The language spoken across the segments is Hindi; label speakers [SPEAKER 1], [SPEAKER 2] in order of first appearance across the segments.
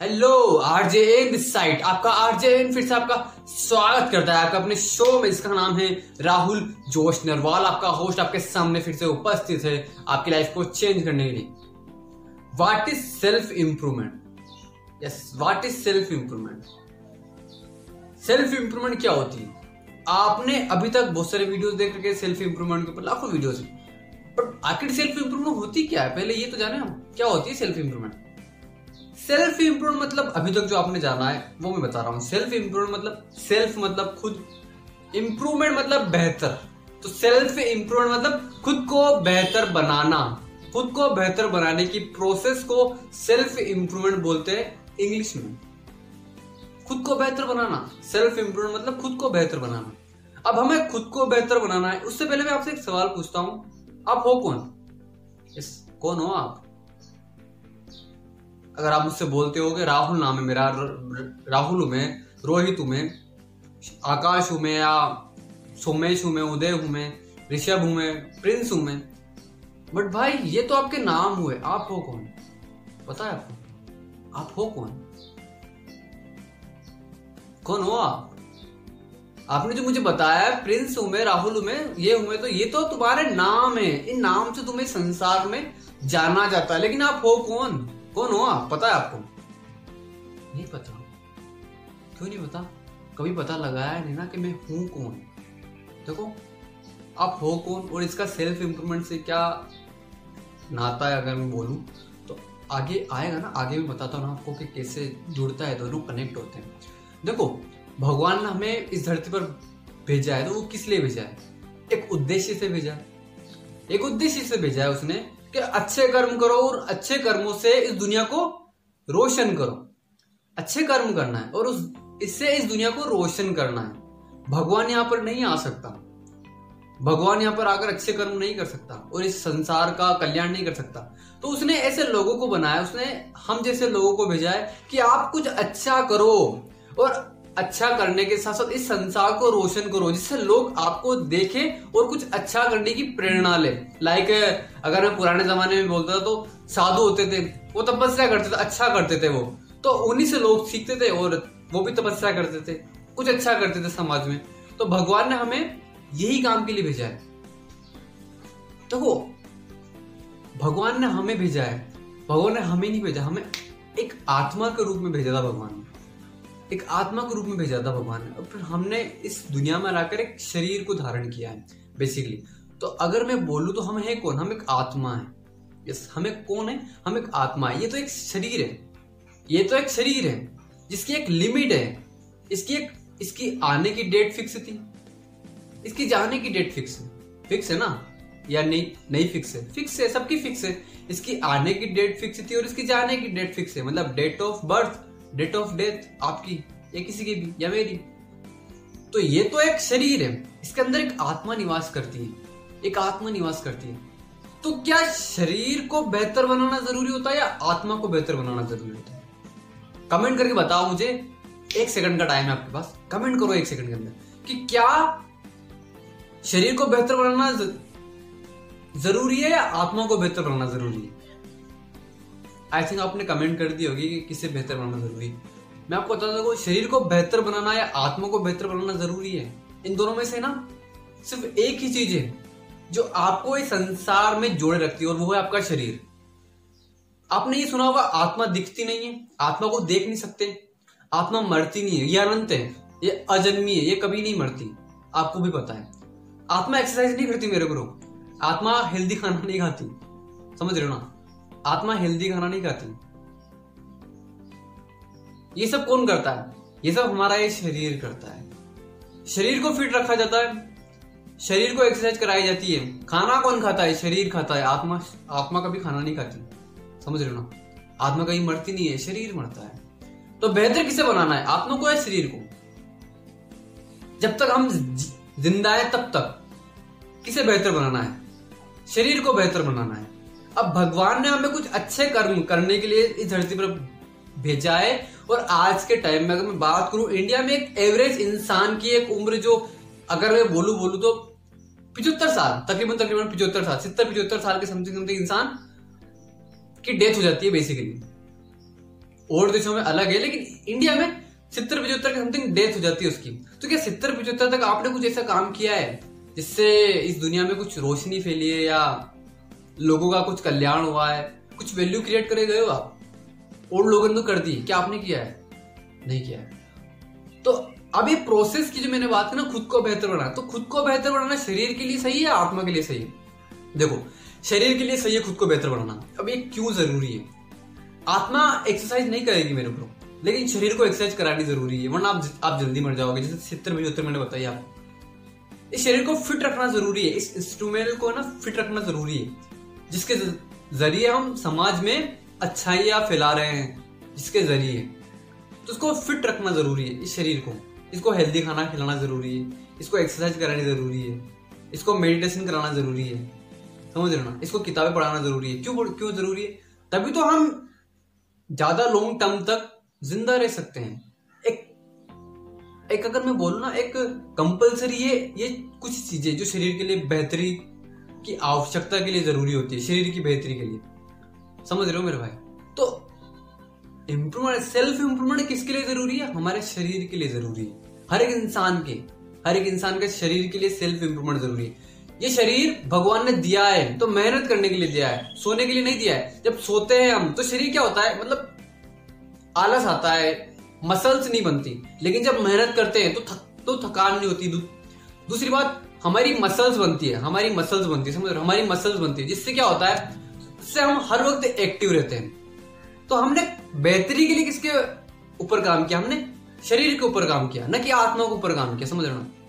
[SPEAKER 1] Hello RJ N this side आपका आरजे एन फिर से आपका स्वागत करता है आपका अपने शो में। इसका नाम है राहुल जोश नरवाल। आपका होस्ट आपके सामने फिर से उपस्थित है आपकी लाइफ को चेंज करने के लिए। What is self improvement yes what is self improvement self improvement क्या होती है? आपने अभी तक बहुत सारे वीडियोस देख रखे सेल्फ इंप्रूवमेंट के ऊपर, लाखों वीडियोस बट आखिर सेल्फ इंप्रूवमेंट होती क्या है? पहले ये तो जाने हम, क्या होती है सेल्फ इंप्रूवमेंट सेल्फ इंप्रूव मतलब अभी तक जो आपने जाना है, वो मैं बता रहा हूँ। सेल्फ इंप्रूव मतलब सेल्फ मतलब खुद इंप्रूवमेंट मतलब बेहतर। तो सेल्फ इंप्रूवमेंट मतलब खुद को बेहतर बनाना। खुद को बेहतर बनाने की प्रोसेस को सेल्फ इंप्रूवमेंट बोलते हैं इंग्लिश में। खुद को बेहतर बनाना। सेल्फ इंप्रूवमेंट मतलब खुद को बेहतर बनाना। अब हमें खुद को बेहतर बनाना है। उससे पहले मैं आपसे एक सवाल पूछता हूँ। आप हो कौन? यस, कौन हो आप? अगर आप मुझसे बोलते हो कि राहुल नाम है मेरा राहुल हूँ मैं, रोहित हूँ मैं, आकाश हूँ मैं, या सोमेश हूँ मैं, उदय हूँ मैं, ऋषभ हूँ मैं, प्रिंस हूँ मैं, बट भाई, ये तो आपके नाम हुए। आप हो कौन? पता है आपको? आप हो कौन? कौन हो आप? आपने जो मुझे बताया, प्रिंस हूँ मैं, राहुल हूँ मैं, ये हूँ मैं तो ये तो तुम्हारे नाम है। इन नाम से तुम्हें संसार में जाना जाता है। लेकिन आप हो कौन? कौन हो आप पता है आपको? नहीं पता। क्यों नहीं पता? कभी पता लगाया नहीं ना कि मैं हूँ कौन? देखो, आप हो कौन और इसका सेल्फ इंप्रूवमेंट से क्या नाता है अगर मैं बोलूँ तो आगे आएगा ना, आगे मैं बताता हूँ ना आपको कि कैसे जुड़ता है, दोनों कनेक्ट होते हैं। देखो, भगवान ने हमें इस धरती पर भेजा है तो वो किस लिए भेजा है? एक उद्देश्य से भेजा है। एक उद्देश्य से भेजा है उसने कि अच्छे कर्म करो और अच्छे कर्मों से इस दुनिया को रोशन करो। अच्छे कर्म करना है और उस, इससे इस दुनिया को रोशन करना है। भगवान यहाँ पर नहीं आ सकता। भगवान यहाँ पर आकर अच्छे कर्म नहीं कर सकता और इस संसार का कल्याण नहीं कर सकता। तो उसने ऐसे लोगों को बनाया, उसने हम जैसे लोगों को भेजा है कि आप कुछ अच्छा करो और अच्छा करने के साथ साथ इस संसार को, रोशन करो जिससे लोग आपको देखें और कुछ अच्छा करने की प्रेरणा ले। लाइक अगर मैं पुराने जमाने में बोलता था तो साधु होते थे, वो तपस्या करते थे अच्छा करते थे वो। तो उन्हीं से लोग सीखते थे और वो भी तपस्या करते थे, कुछ अच्छा करते थे समाज में। तो भगवान ने हमें यही काम के लिए भेजा है। देखो, भगवान ने हमें भेजा है, भगवान ने हमें नहीं भेजा, हमें एक आत्मा के रूप में भेजा था भगवान एक आत्मा के रूप में भेजा था भगवान ने। और फिर हमने इस दुनिया में लाकर एक शरीर को धारण किया है बेसिकली तो अगर मैं बोलूँ तो हम है कौन? हम एक आत्मा है। यस हमें कौन है? हम एक आत्मा है। ये तो एक शरीर है। ये तो एक शरीर है। जिसकी एक लिमिट है। इसकी एक, इसकी आने की डेट फिक्स थी। इसकी जाने की डेट फिक्स है। फिक्स है ना? या नहीं नहीं फिक्स है। फिक्स है, सबकी फिक्स है। इसकी आने की डेट फिक्स थी और इसकी जाने की डेट फिक्स है। मतलब date of birth date of death आपकी, या किसी की भी, या मेरी। तो ये तो एक शरीर है, इसके अंदर एक आत्मा निवास करती है, एक आत्मा निवास करती है। तो क्या शरीर को बेहतर बनाना ज़रूरी होता है, या आत्मा को बेहतर बनाना ज़रूरी होता है? कमेंट करके बताओ मुझे, एक सेकंड का टाइम है आपके पास। कमेंट करो एक सेकंड के अंदर, कि क्या शरीर को बेहतर बनाना ज़रूरी है, या आत्मा को बेहतर बनाना ज़रूरी है? आई थिंक आपने कमेंट कर दी होगी कि किसे बेहतर बनाना ज़रूरी मैं आपको बता दूँ, शरीर को बेहतर बनाना या आत्मा को बेहतर बनाना ज़रूरी है। इन दोनों में से ना, सिर्फ़ एक ही चीज़ है, जो आपको इस संसार में जोड़े रखती है, और वो है आपका शरीर। आपने ये सुना होगा, आत्मा दिखती नहीं है, आत्मा को देख नहीं सकते। आत्मा मरती नहीं है, ये अनंत है, ये अजन्मी है, ये कभी नहीं मरती, आपको भी पता है। आत्मा एक्सरसाइज नहीं करती मेरे को आत्मा हेल्दी खाना नहीं खाती, समझ रहे हो ना? आत्मा हेल्दी खाना नहीं खाती। ये सब कौन करता है? ये सब हमारा ये शरीर करता है। शरीर को फिट रखा जाता है। शरीर को एक्सरसाइज कराई जाती है। खाना कौन खाता है? शरीर खाता है। आत्मा आत्मा कभी खाना नहीं खाती। समझ रहे हो ना? आत्मा कहीं मरती नहीं है, शरीर मरता है। तो बेहतर किसे बनाना है? आत्मा को या शरीर को? जब तक हम ज़िंदा है, तब तक। किसे बेहतर बनाना है? शरीर को बेहतर बनाना है। अब भगवान ने हमें कुछ अच्छे कर्म करने के लिए इस धरती पर भेजा है। और आज के टाइम में अगर मैं बात करूँ इंडिया में एक एवरेज इंसान की एक उम्र जो अगर मैं बोलू बोलू तो पिछहत्तर साल, तकरीबन तकरीबन पिछहत्तर साल, सत्तर पिछहत्तर साल के समथिंग समथिंग इंसान की डेथ हो जाती है बेसिकली और देशों में अलग है, लेकिन इंडिया में सितर पिछहत्तर समथिंग डेथ हो जाती है उसकी। तो क्या सितर पिछहत्तर तक आपने कुछ ऐसा काम किया है जिससे इस दुनिया में कुछ रोशनी फैली है या लोगों का कुछ कल्याण हुआ है, कुछ वैल्यू क्रिएट करे गए हो आप? और लोगों ने तो कर दी, क्या आपने किया है? नहीं किया है। तो अब ये प्रोसेस की जो मैंने बात की ना, खुद को बेहतर बनाना तो खुद को बेहतर बनाना शरीर के लिए सही है आत्मा के लिए सही है? देखो, शरीर के लिए सही है, खुद को बेहतर बनाना। अब ये क्यों ज़रूरी है? आत्मा एक्सरसाइज नहीं करेगी मेरे को लेकिन शरीर को एक्सरसाइज करानी ज़रूरी है, वरना आप आप जल्दी मर जाओगे, जैसे सितर पचहत्तर मैंने बताई आपको इस शरीर को फिट रखना ज़रूरी है, इस इंस्ट्रूमेंट को ना फिट रखना ज़रूरी है। जिसके ज़रिए हम समाज में अच्छाइयाँ फैला रहे हैं, जिसके ज़रिए। तो उसको फिट रखना ज़रूरी है, इस शरीर को। इसको हेल्दी खाना खिलाना ज़रूरी है, इसको एक्सरसाइज करानी ज़रूरी है, इसको मेडिटेशन कराना ज़रूरी है। समझ रहे ना? इसको किताबें पढ़ाना ज़रूरी है। क्यों क्यों ज़रूरी है? तभी तो हम ज़्यादा लॉन्ग टर्म तक ज़िंदा रह सकते हैं। एक अगर मैं बोलू ना, एक कंपलसरी ये ये कुछ चीज़ें जो शरीर के लिए बेहतरी की आवश्यकता के लिए ज़रूरी होती है शरीर की बेहतरी के लिए। समझ रहे हो मेरे भाई? तो इम्प्रूवमेंट सेल्फ इम्प्रूवमेंट किसके लिए ज़रूरी है? हमारे शरीर के लिए ज़रूरी है। हर एक इंसान के हर एक इंसान के शरीर के लिए सेल्फ इम्प्रूवमेंट ज़रूरी है। ये शरीर भगवान ने दिया है तो मेहनत करने के लिए दिया है सोने के लिए नहीं दिया है। जब सोते हैं हम तो शरीर क्या होता है? मतलब आलस आता है मसल्स नहीं बनती। लेकिन जब मेहनत करते हैं तो थक, तो थकान नहीं होती। दूसरी बात हमारी मसल्स बनती है, हमारी मसल्स बनती है, समझ रहे हमारी मसल्स बनती है। जिससे क्या होता है? जिससे हम हर वक्त एक्टिव रहते हैं। तो हमने बेहतरी के लिए किसके ऊपर काम किया? हमने शरीर के ऊपर काम किया, न कि आत्मा के ऊपर काम किया, समझ रहे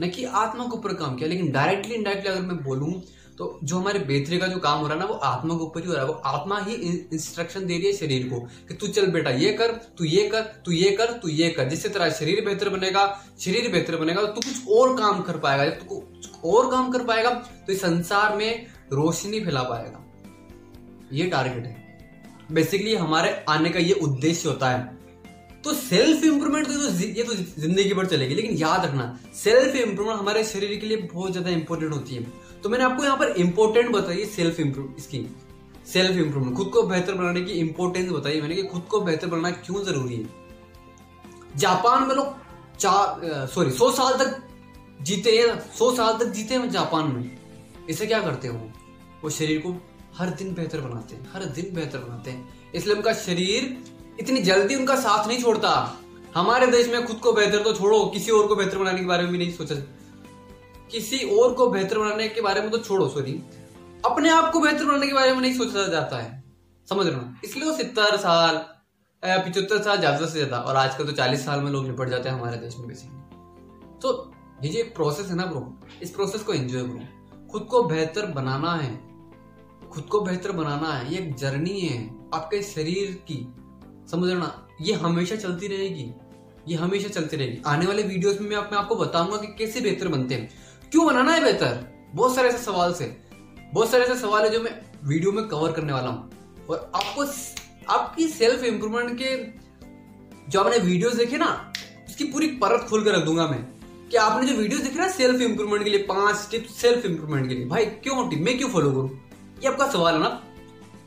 [SPEAKER 1] न कि आत्मा के ऊपर काम किया, लेकिन डायरेक्टली इनडायरेक्टली अगर मैं बोलूँ तो जो हमारे बेहतरी का जो काम हो रहा है ना, वो आत्मा के ऊपर ही हो रहा है। वो आत्मा ही इंस्ट्रक्शन दे रही है शरीर को कि तू चल बेटा, ये कर, तू ये कर, तू ये कर, तू ये कर। जिससे तेरा शरीर बेहतर बनेगा, शरीर बेहतर बनेगा तो तू कुछ और काम कर पाएगा। जब तू कुछ और काम कर पाएगा तो इस संसार में रोशनी फैला पाएगा। ये टारगेट है। बेसिकली हमारे आने का ये उद्देश्य होता है। तो सेल्फ इंप्रूवमेंट तो ये तो ज़िंदगी भर चलेगी, लेकिन याद रखना सेल्फ इंप्रूवमेंट हमारे शरीर के लिए बहुत ज़्यादा इंपॉर्टेंट होती है। तो मैंने आपको यहाँ पर इंपॉर्टेंट बताई सेल्फ इंप्रूव इसकी। सेल्फ इंप्रूवमेंट खुद को बेहतर बनाने की इंपॉर्टेंस बताई मैंने कि खुद को बेहतर बनाना क्यों ज़रूरी है। जापान में लोग चार सॉरी सौ साल तक जीते हैं, सौ साल तक जीते हैं जापान में। इसे क्या करते हैं? वो शरीर को हर दिन बेहतर बनाते हैं, हर दिन बेहतर बनाते हैं। इसलिए उनका शरीर इतनी जल्दी उनका साथ नहीं छोड़ता। हमारे देश में खुद को बेहतर तो छोड़ो, किसी और को बेहतर बनाने के बारे में भी नहीं सोचा किसी और को बेहतर बनाने के बारे में तो छोड़ो सॉरी अपने आप को बेहतर बनाने के बारे में नहीं सोचा जाता है। समझ रहे इसलिए वो सितर साल पिछहत्तर साल ज़्यादा से ज़्यादा, और आजकल तो चालीस साल में लोग निपट जाते हैं हमारे देश में बेसिकली तो ये जो प्रोसेस है ना ब्रो इस प्रोसेस को एंजॉय करो। खुद को बेहतर बनाना है। खुद को बेहतर बनाना है। ये एक जर्नी है आपके शरीर की। समझ ना? ये हमेशा चलती रहेगी। ये हमेशा चलती रहेगी। आने वाले वीडियोस में मैं आपको बताऊँगा कि कैसे बेहतर बनते हैं। क्यों बनाना है बेहतर? बहुत सारे ऐसे सवाल से। बहुत सारे ऐसे सवाल है जो मैं वीडियो में कवर करने वाला हूँ। और आपको आपकी सेल्फ इंप्रूवमेंट के जो आपने वीडियोस देखे ना, उसकी पूरी परत खोल कर रख दूँगा मैं। कि आपने जो वीडियोस देखे ना सेल्फ इंप्रूवमेंट के लिए, पाँच टिप्स सेल्फ इंप्रूवमेंट के लिए। भाई, क्यों टिप मैं क्यों फॉलो करूँ? ये आपका सवाल है ना?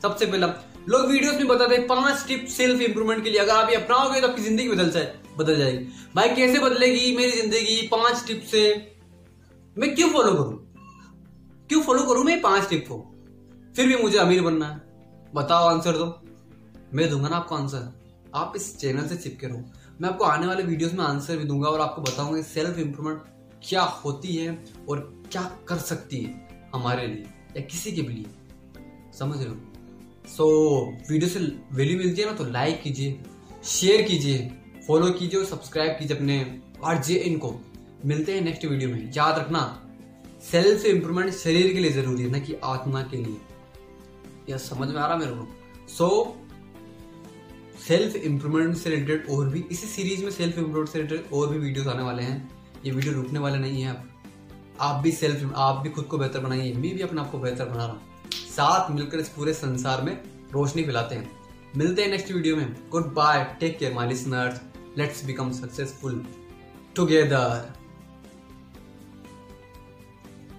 [SPEAKER 1] सबसे पहला, लोग वीडियोस में बताते हैं, पाँच टिप सेल्फ इंप्रूवमेंट के लिए। अगर आप ये अपनाओगे तो आपकी ज़िंदगी बदल जाए, बदल जाएगी। भाई, कैसे बदलेगी मेरी ज़िंदगी? पाँच टिप से। मैं क्यों फॉलो करूँ? क्यों फॉलो करूँ? मैं पाँच टिप को। फिर भी मुझे अमीर बनना है। बताओ आंसर दो। मैं दूँगा ना आपको आंसर आप इस चैनल से चिपके रहो। मैं आपको आने वाले वीडियोस में आंसर भी दूँगा और आपको बताऊँगा सेल्फ इंप्रूवमेंट क्या होती है और क्या कर सकती है हमारे लिए या किसी के भी लिए। समझ रहे हो? सो so, वीडियो से वैल्यू मिलती है ना तो लाइक कीजिए शेयर कीजिए फॉलो कीजिए और सब्सक्राइब कीजिए अपने आर जे इन को। मिलते हैं नेक्स्ट वीडियो में। याद रखना सेल्फ इंप्रूवमेंट शरीर के लिए ज़रूरी है, ना कि आत्मा के लिए। यह समझ में आ रहा मेरे को? सो सेल्फ इंप्रूवमेंट से रिलेटेड और भी, इसी सीरीज़ में सेल्फ इंप्रूवमेंट से रिलेटेड और भी वीडियोस आने वाले हैं। ये वीडियो रुकने वाले नहीं है आप भी सेल्फ आप भी खुद को बेहतर बनाइए, मैं भी अपने आप को बेहतर बना रहा हूँ। साथ मिलकर इस पूरे संसार में रोशनी फैलाते हैं। मिलते हैं नेक्स्ट वीडियो में। Good bye take care my listeners let's become successful together